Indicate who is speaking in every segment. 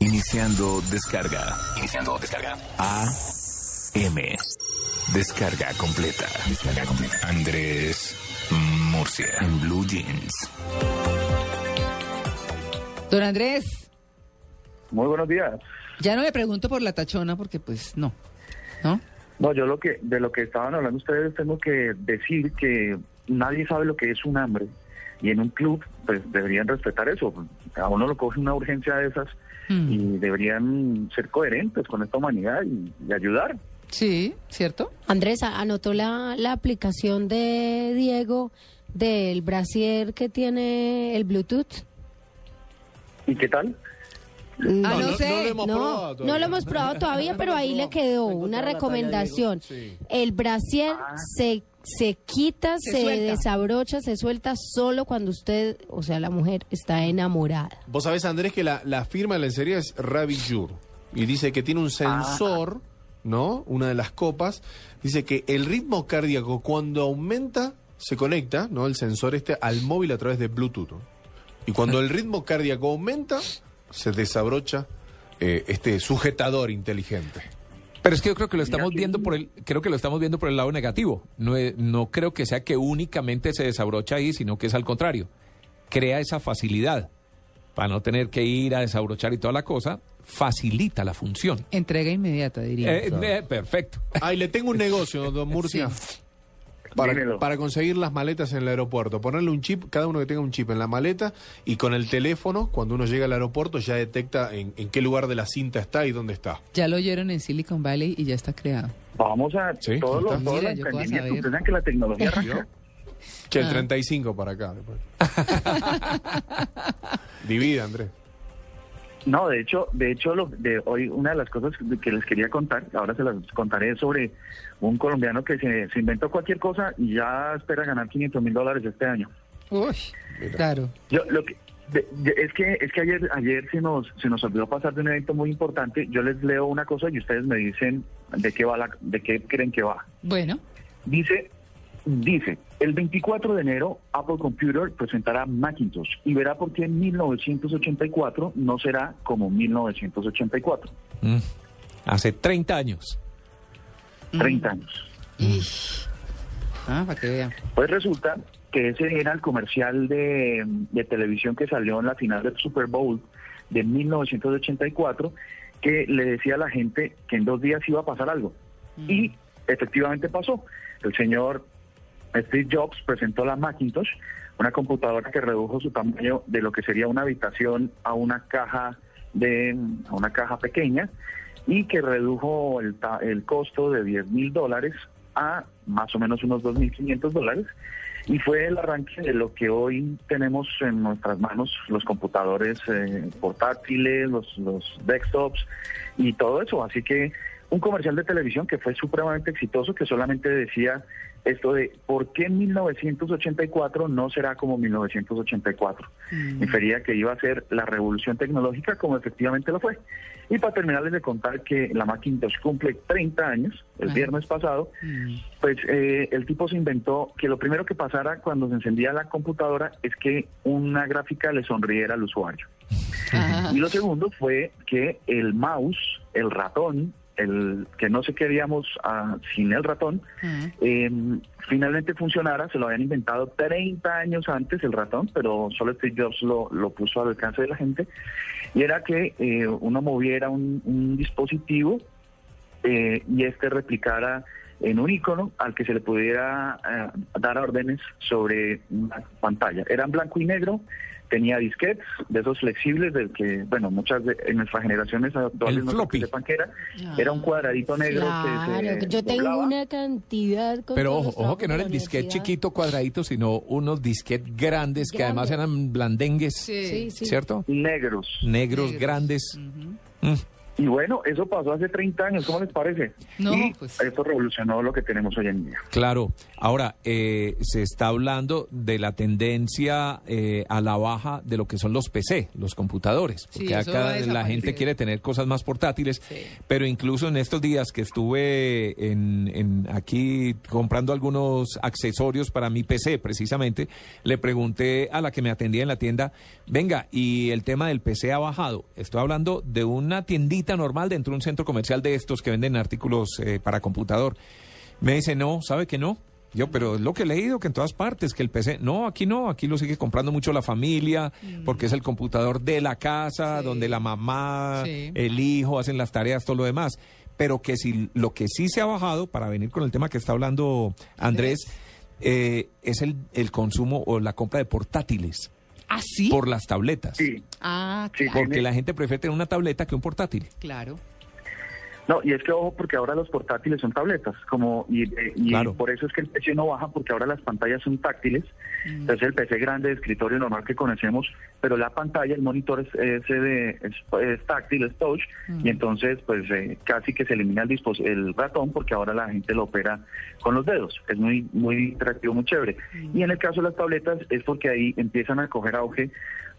Speaker 1: Iniciando descarga. Iniciando descarga. A. M. Descarga completa. Descarga completa. Andrés Murcia. En Blue Jeans.
Speaker 2: Don Andrés,
Speaker 3: Muy buenos días.
Speaker 2: ya no me pregunto por la tachona porque pues no, ¿no?
Speaker 3: No, yo lo que de lo que estaban hablando ustedes tengo que decir que nadie sabe lo que es un hambre y en un club pues deberían respetar eso. A uno lo coge una urgencia de esas
Speaker 2: Mm.
Speaker 3: y deberían ser coherentes con esta humanidad y, y ayudar.
Speaker 2: Sí, ¿cierto?
Speaker 4: Andrés, ¿anotó la, la aplicación de Diego del brasier que tiene el Bluetooth?
Speaker 3: ¿Y qué tal?
Speaker 4: No,
Speaker 2: Ah, no
Speaker 5: no-
Speaker 2: sé.
Speaker 5: no lo hemos
Speaker 4: no,
Speaker 5: probado
Speaker 4: no
Speaker 5: todavía.
Speaker 4: lo hemos probado todavía, pero ahí le quedó una recomendación. El brasier
Speaker 3: Ah.
Speaker 4: se, se quita,
Speaker 2: Se
Speaker 4: desabrocha, se suelta solo cuando usted, o sea, la mujer, está enamorada.
Speaker 5: Vos sabés, Andrés, que la, la firma de lencería es Ravijur. Y dice que tiene un sensor, ¿no? Una de las copas. Dice que el ritmo cardíaco cuando aumenta se conecta, ¿no? El sensor este al móvil a través de Bluetooth. ¿no? Y cuando el ritmo cardíaco aumenta, se desabrocha eh, este sujetador inteligente.
Speaker 6: Pero es que yo creo que lo estamos viendo por el, creo que lo estamos viendo por el lado negativo. No, no creo que sea que únicamente se desabrocha ahí, sino que es al contrario. Crea esa facilidad para no tener que ir a desabrochar y toda la cosa, facilita la función.
Speaker 2: Entrega inmediata, diría.
Speaker 6: Eh, eh, perfecto.
Speaker 5: Ay, le tengo un negocio, don Murcia. Para, conseguir las maletas en el aeropuerto, ponerle un chip, cada uno que tenga un chip en la maleta y con el teléfono, cuando uno llega al aeropuerto, ya detecta en, en qué lugar de la cinta está y dónde está.
Speaker 2: Ya lo oyeron en Silicon Valley y ya está creado.
Speaker 3: Vamos a
Speaker 5: Sí,
Speaker 3: todos los todos
Speaker 2: Mira,
Speaker 3: los que la tecnología arranca.
Speaker 5: Che, el
Speaker 2: Ah.
Speaker 5: 35 para acá. Divide, Andrés.
Speaker 3: No, de hecho, de hecho, lo, de hoy una de las cosas que les quería contar, ahora se las contaré sobre un colombiano que se, se inventó cualquier cosa y ya espera ganar 500 mil dólares este año.
Speaker 2: Uy, claro.
Speaker 3: Yo lo que de- de- es que es que ayer ayer se nos se nos olvidó pasar de un evento muy importante. Yo les leo una cosa y ustedes me dicen de qué va la, de qué creen que va.
Speaker 2: Bueno,
Speaker 3: Dice dice el 24 de enero Apple Computer presentará Macintosh y verá por qué 1984 no será como 1984.
Speaker 6: Mm. Hace 30 años.
Speaker 3: 30 años.
Speaker 2: ah, para que vean.
Speaker 3: Pues resulta que ese era el comercial de, de televisión que salió en la final del Super Bowl de 1984, que le decía a la gente que en dos días iba a pasar algo. Y efectivamente pasó. El señor Steve Jobs presentó la Macintosh, una computadora que redujo su tamaño de lo que sería una habitación a una caja de una caja pequeña y que redujo el, el costo de 10 mil dólares a más o menos unos 2.500 dólares y fue el arranque de lo que hoy tenemos en nuestras manos, los computadores eh, portátiles, los, los desktops y todo eso. Así que un comercial de televisión que fue supremamente exitoso, que solamente decía esto de por qué 1984 no será como 1984. Infería que iba a ser la revolución tecnológica como efectivamente lo fue. Y para terminarles de contar que la Macintosh cumple 30 años, el
Speaker 2: Ah.
Speaker 3: viernes pasado, pues eh, el tipo se inventó que lo primero que pasara cuando se encendía la computadora es que una gráfica le sonriera al usuario. Y lo segundo fue que el mouse, el ratón, el que no se queríamos ah, sin el ratón, eh, finalmente funcionara. Se lo habían inventado 30 años antes el ratón, pero solo Steve Jobs lo, lo puso al alcance de la gente. Y era que eh, uno moviera un, un dispositivo eh, y este replicara en un icono al que se le pudiera eh, dar órdenes sobre una pantalla. Era en blanco y negro, tenía disquetes de esos flexibles del que, bueno, muchas de en nuestras generaciones actuales
Speaker 6: El
Speaker 3: no sepan qué era. Era un cuadradito negro
Speaker 4: Claro,
Speaker 3: que se
Speaker 4: yo tengo
Speaker 3: doblaba.
Speaker 4: una cantidad. con
Speaker 6: Pero ojo, ojo que no era el disquete chiquito cuadradito, sino unos disquetes grandes que además eran blandengues,
Speaker 4: Sí, sí.
Speaker 6: ¿cierto?
Speaker 3: negros.
Speaker 6: Negros,
Speaker 2: Negros.
Speaker 6: grandes. Mm.
Speaker 3: Y bueno, eso pasó hace 30 años, ¿cómo les parece?
Speaker 2: No,
Speaker 3: y
Speaker 2: pues.
Speaker 3: esto revolucionó lo que tenemos hoy en día.
Speaker 6: Claro. Ahora, eh, se está hablando de la tendencia eh, a la baja de lo que son los PC, los computadores. Porque acá la gente quiere tener cosas más portátiles.
Speaker 2: Sí.
Speaker 6: Pero incluso en estos días que estuve en, en aquí comprando algunos accesorios para mi PC, precisamente, le pregunté a la que me atendía en la tienda, venga, y el tema del PC ha bajado. Estoy hablando de una tiendita normal dentro de un centro comercial de estos que venden artículos eh, para computador. Me dice, no, ¿sabe que no? Yo, pero es lo que he leído, que en todas partes, que el PC, no, aquí no, aquí lo sigue comprando mucho la familia, porque es el computador de la casa,
Speaker 2: Sí.
Speaker 6: donde la mamá,
Speaker 2: Sí.
Speaker 6: el hijo hacen las tareas, todo lo demás. Pero que si lo que sí se ha bajado, para venir con el tema que está hablando Andrés, eh, es el, el consumo o la compra de portátiles
Speaker 2: ¿Ah, sí?
Speaker 6: por las tabletas.
Speaker 3: Sí,
Speaker 2: Ah, claro.
Speaker 6: Porque la gente prefiere tener una tableta que un portátil.
Speaker 2: claro.
Speaker 3: No, y es que ojo, porque ahora los portátiles son tabletas, como y, eh, y
Speaker 6: Claro.
Speaker 3: por eso es que el PC no baja, porque ahora las pantallas son táctiles.
Speaker 2: Mm.
Speaker 3: Entonces el PC grande de escritorio normal que conocemos, pero la pantalla, el monitor es, es, de- es, es táctil, es touch,
Speaker 2: Mm.
Speaker 3: y entonces pues eh, casi que se elimina el, dispos el ratón, porque ahora la gente lo opera con los dedos. Es muy muy interactivo, muy chévere.
Speaker 2: Mm.
Speaker 3: Y en el caso de las tabletas es porque ahí empiezan a coger auge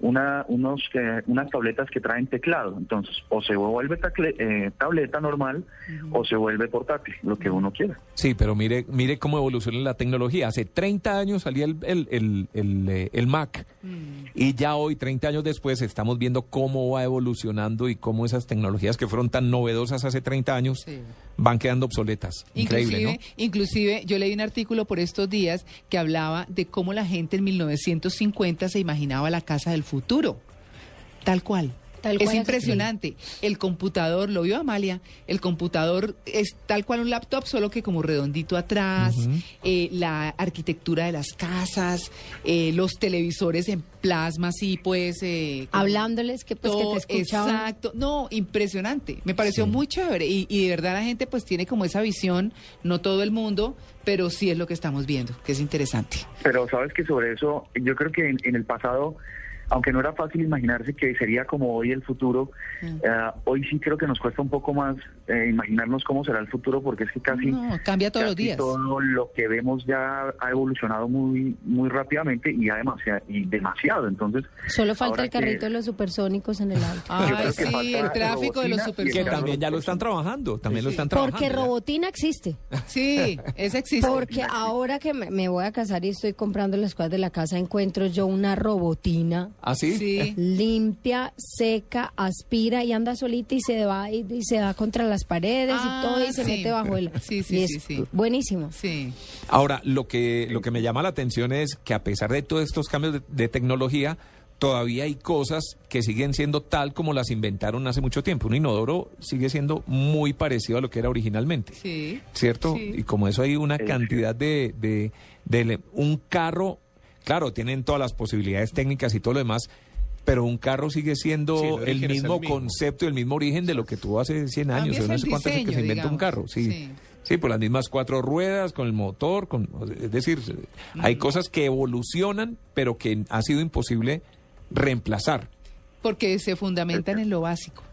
Speaker 3: una, unos, eh, unas tabletas que traen teclado. Entonces, o se vuelve tacle- eh, tableta normal o se vuelve portátil, lo que uno quiera.
Speaker 6: Sí, pero mire, mire cómo evoluciona la tecnología. Hace 30 años salía el, el, el, el, eh, el Mac y ya hoy, 30 años después, estamos viendo cómo va evolucionando y cómo esas tecnologías que fueron tan novedosas hace 30 años
Speaker 2: Sí.
Speaker 6: Van quedando obsoletas. Increíble,
Speaker 2: Inclusive,
Speaker 6: ¿no?
Speaker 2: inclusive, yo leí un artículo por estos días que hablaba de cómo la gente en 1950 se imaginaba la casa del futuro. Tal cual.
Speaker 4: Tal
Speaker 2: es impresionante. El computador, lo vio Amalia, el computador es tal cual un laptop, solo que como redondito atrás, eh, la arquitectura de las casas, eh, los televisores en plasma, así pues... eh, como-
Speaker 4: Hablándoles que pues
Speaker 2: todo,
Speaker 4: que te escuchaban.
Speaker 2: Exacto, no, impresionante. Me pareció muy chévere y, y de verdad la gente pues tiene como esa visión, no todo el mundo, pero sí es lo que estamos viendo, que es interesante.
Speaker 3: Pero sabes que sobre eso, yo creo que en, en el pasado, aunque no era fácil imaginarse que sería como hoy el futuro, eh, hoy sí creo que nos cuesta un poco más eh, imaginarnos cómo será el futuro, porque es que casi...
Speaker 2: No, cambia todos los días.
Speaker 3: Todo lo que vemos ya ha evolucionado muy muy rápidamente y ya demasiado, y demasiado. Entonces,
Speaker 4: Solo falta el carrito
Speaker 3: que-
Speaker 4: de los supersónicos en el auto.
Speaker 2: Ay,
Speaker 3: que
Speaker 2: sí, el tráfico de los
Speaker 6: Que
Speaker 2: supersónicos.
Speaker 3: carro
Speaker 6: también ya lo están trabajando, también lo están trabajando.
Speaker 4: Porque robotina existe.
Speaker 2: Sí, ese existe.
Speaker 4: Porque ahora que me, me voy a casar y estoy comprando las cosas de la casa, encuentro yo una robotina
Speaker 6: ¿Ah, sí?
Speaker 2: Sí.
Speaker 4: limpia, seca, aspira y anda solita y se va y, y se da contra las paredes
Speaker 2: Ah,
Speaker 4: y todo y se
Speaker 2: sí.
Speaker 4: mete bajo el...
Speaker 2: Sí, sí,
Speaker 4: y
Speaker 2: sí,
Speaker 4: es
Speaker 2: sí.
Speaker 4: buenísimo.
Speaker 2: Sí.
Speaker 6: Ahora, lo que, lo que me llama la atención es que a pesar de todos estos cambios de, de tecnología, todavía hay cosas que siguen siendo tal como las inventaron hace mucho tiempo. Un inodoro sigue siendo muy parecido a lo que era originalmente.
Speaker 2: Sí.
Speaker 6: ¿Cierto?
Speaker 2: Sí.
Speaker 6: Y como eso hay una
Speaker 3: Sí.
Speaker 6: cantidad de, de, de- Un carro, claro, tienen todas las posibilidades técnicas y todo lo demás, pero un carro sigue siendo
Speaker 5: Sí, el es el
Speaker 6: mismo
Speaker 5: mismo.
Speaker 6: concepto y el mismo origen de lo que tuvo hace 100 años. O no
Speaker 2: es
Speaker 6: sé cuánto hace que
Speaker 2: diseño,
Speaker 6: se inventa un carro. Sí.
Speaker 2: Sí.
Speaker 6: Sí, por las mismas cuatro ruedas, con el motor, con, es decir, hay cosas que evolucionan, pero que ha sido imposible reemplazar.
Speaker 2: Porque se fundamentan en lo básico.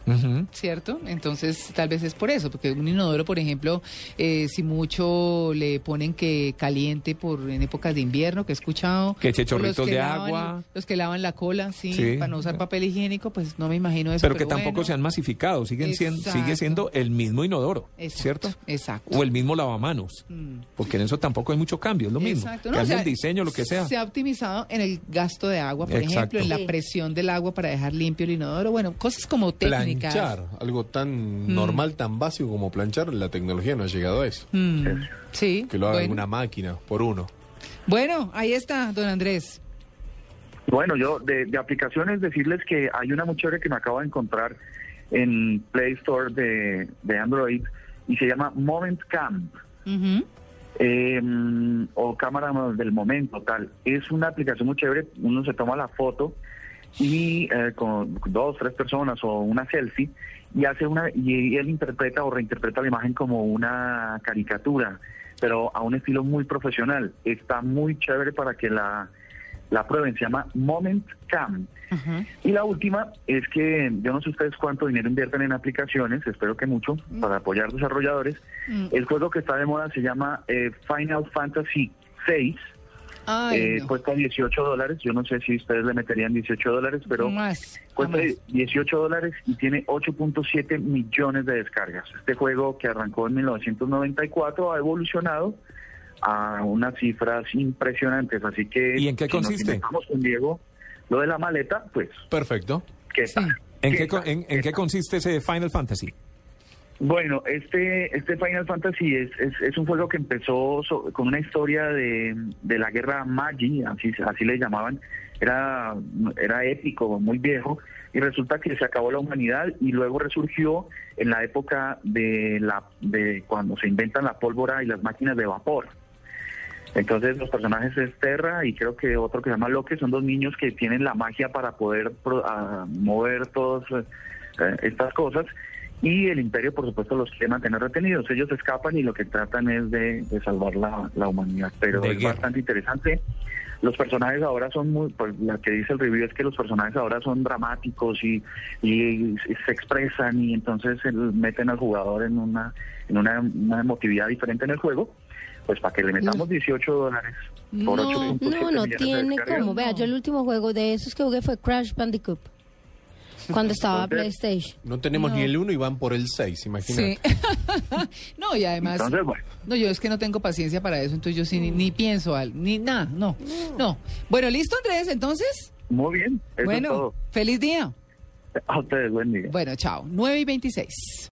Speaker 2: ¿Cierto? Entonces, tal vez es por eso, porque un inodoro, por ejemplo, eh, si mucho le ponen que caliente por en épocas de invierno, que he escuchado.
Speaker 6: Que eche chorritos
Speaker 2: que
Speaker 6: de
Speaker 2: lavan-
Speaker 6: agua.
Speaker 2: Los que lavan la cola, sí,
Speaker 6: Sí.
Speaker 2: para no usar papel higiénico, pues no me imagino eso.
Speaker 6: Pero que tampoco se han masificado, siguen siendo, sigue siendo el mismo inodoro,
Speaker 2: Exacto,
Speaker 6: ¿cierto?
Speaker 2: Exacto.
Speaker 6: O el mismo lavamanos,
Speaker 2: Mm.
Speaker 6: porque en eso tampoco hay mucho cambio, es lo mismo.
Speaker 2: Exacto.
Speaker 6: Cambia
Speaker 2: o sea,
Speaker 6: el diseño, lo que sea.
Speaker 2: Se ha optimizado en el gasto de agua, por
Speaker 6: Exacto.
Speaker 2: ejemplo, en la presión del agua para dejar limpio el inodoro. Bueno, cosas como técnicas.
Speaker 5: Planchar, algo tan normal, tan básico como planchar, la tecnología no ha llegado a eso.
Speaker 2: Mm, sí.
Speaker 5: Que lo haga
Speaker 2: bueno.
Speaker 5: una máquina por uno.
Speaker 2: Bueno, ahí está, don Andrés.
Speaker 3: Bueno, yo de, de aplicaciones decirles que hay una muy chévere que me acabo de encontrar en Play Store de, de Android y se llama Moment Cam eh, o cámara del momento tal. Es una aplicación muy chévere, uno se toma la foto y eh, con dos, tres personas o una selfie y hace una y él interpreta o reinterpreta la imagen como una caricatura, pero a un estilo muy profesional. Está muy chévere para que la la prueben, se llama Moment Cam. Y la última es que yo no sé ustedes cuánto dinero invierten en aplicaciones, espero que mucho,
Speaker 2: Mm.
Speaker 3: para apoyar desarrolladores. El juego que está de moda se llama eh, Final Fantasy VI.
Speaker 2: Ay,
Speaker 3: Eh,
Speaker 2: no.
Speaker 3: Cuesta 18 dólares. Yo no sé si ustedes le meterían 18 dólares, pero
Speaker 2: Más,
Speaker 3: cuesta
Speaker 2: más.
Speaker 3: 18 dólares y tiene 8.7 millones de descargas. Este juego que arrancó en 1994 ha evolucionado a unas cifras impresionantes. Así que
Speaker 6: ¿Y en qué
Speaker 3: si nos
Speaker 6: consiste?
Speaker 3: inventamos con Diego, lo de la maleta, pues,
Speaker 5: Perfecto.
Speaker 3: ¿qué
Speaker 2: Sí.
Speaker 6: ¿En
Speaker 3: ¿Qué
Speaker 6: qué, en qué consiste ese Final Fantasy?
Speaker 3: Bueno, este, este Final Fantasy es, es, es un juego que empezó con una historia de, de la guerra Magi, así, así le llamaban. Era, era épico, muy viejo, y resulta que se acabó la humanidad y luego resurgió en la época de, la, de cuando se inventan la pólvora y las máquinas de vapor. Entonces los personajes es Terra y creo que otro que se llama Loki son dos niños que tienen la magia para poder pro- mover todas eh, estas cosas y el imperio por supuesto los quiere mantener retenidos. Ellos escapan y lo que tratan es de, de salvar la, la humanidad. Pero
Speaker 6: De
Speaker 3: es
Speaker 6: guerra.
Speaker 3: bastante interesante. Los personajes ahora son muy, pues la que dice el review es que los personajes ahora son dramáticos y, y se expresan y entonces meten al jugador en una, en una, una emotividad diferente en el juego. Pues para que le metamos 18 dólares por
Speaker 2: No,
Speaker 3: 8.7
Speaker 4: No, no tiene como. Vea, yo el último juego de esos que jugué fue Crash Bandicoot. Cuando estaba
Speaker 3: Entonces-
Speaker 4: PlayStation.
Speaker 5: No tenemos ni el 1 y van por el 6, imagínate.
Speaker 2: Sí. no, y además,
Speaker 3: Entonces, bueno.
Speaker 2: no, yo es que no tengo paciencia para eso, entonces yo sí ni, ni pienso, al, ni nada, no, no. Bueno, listo, Andrés, entonces.
Speaker 3: Muy bien, eso es
Speaker 2: bueno,
Speaker 3: todo.
Speaker 2: feliz día.
Speaker 3: A ustedes, buen día.
Speaker 2: Bueno, chao. 9 y 26.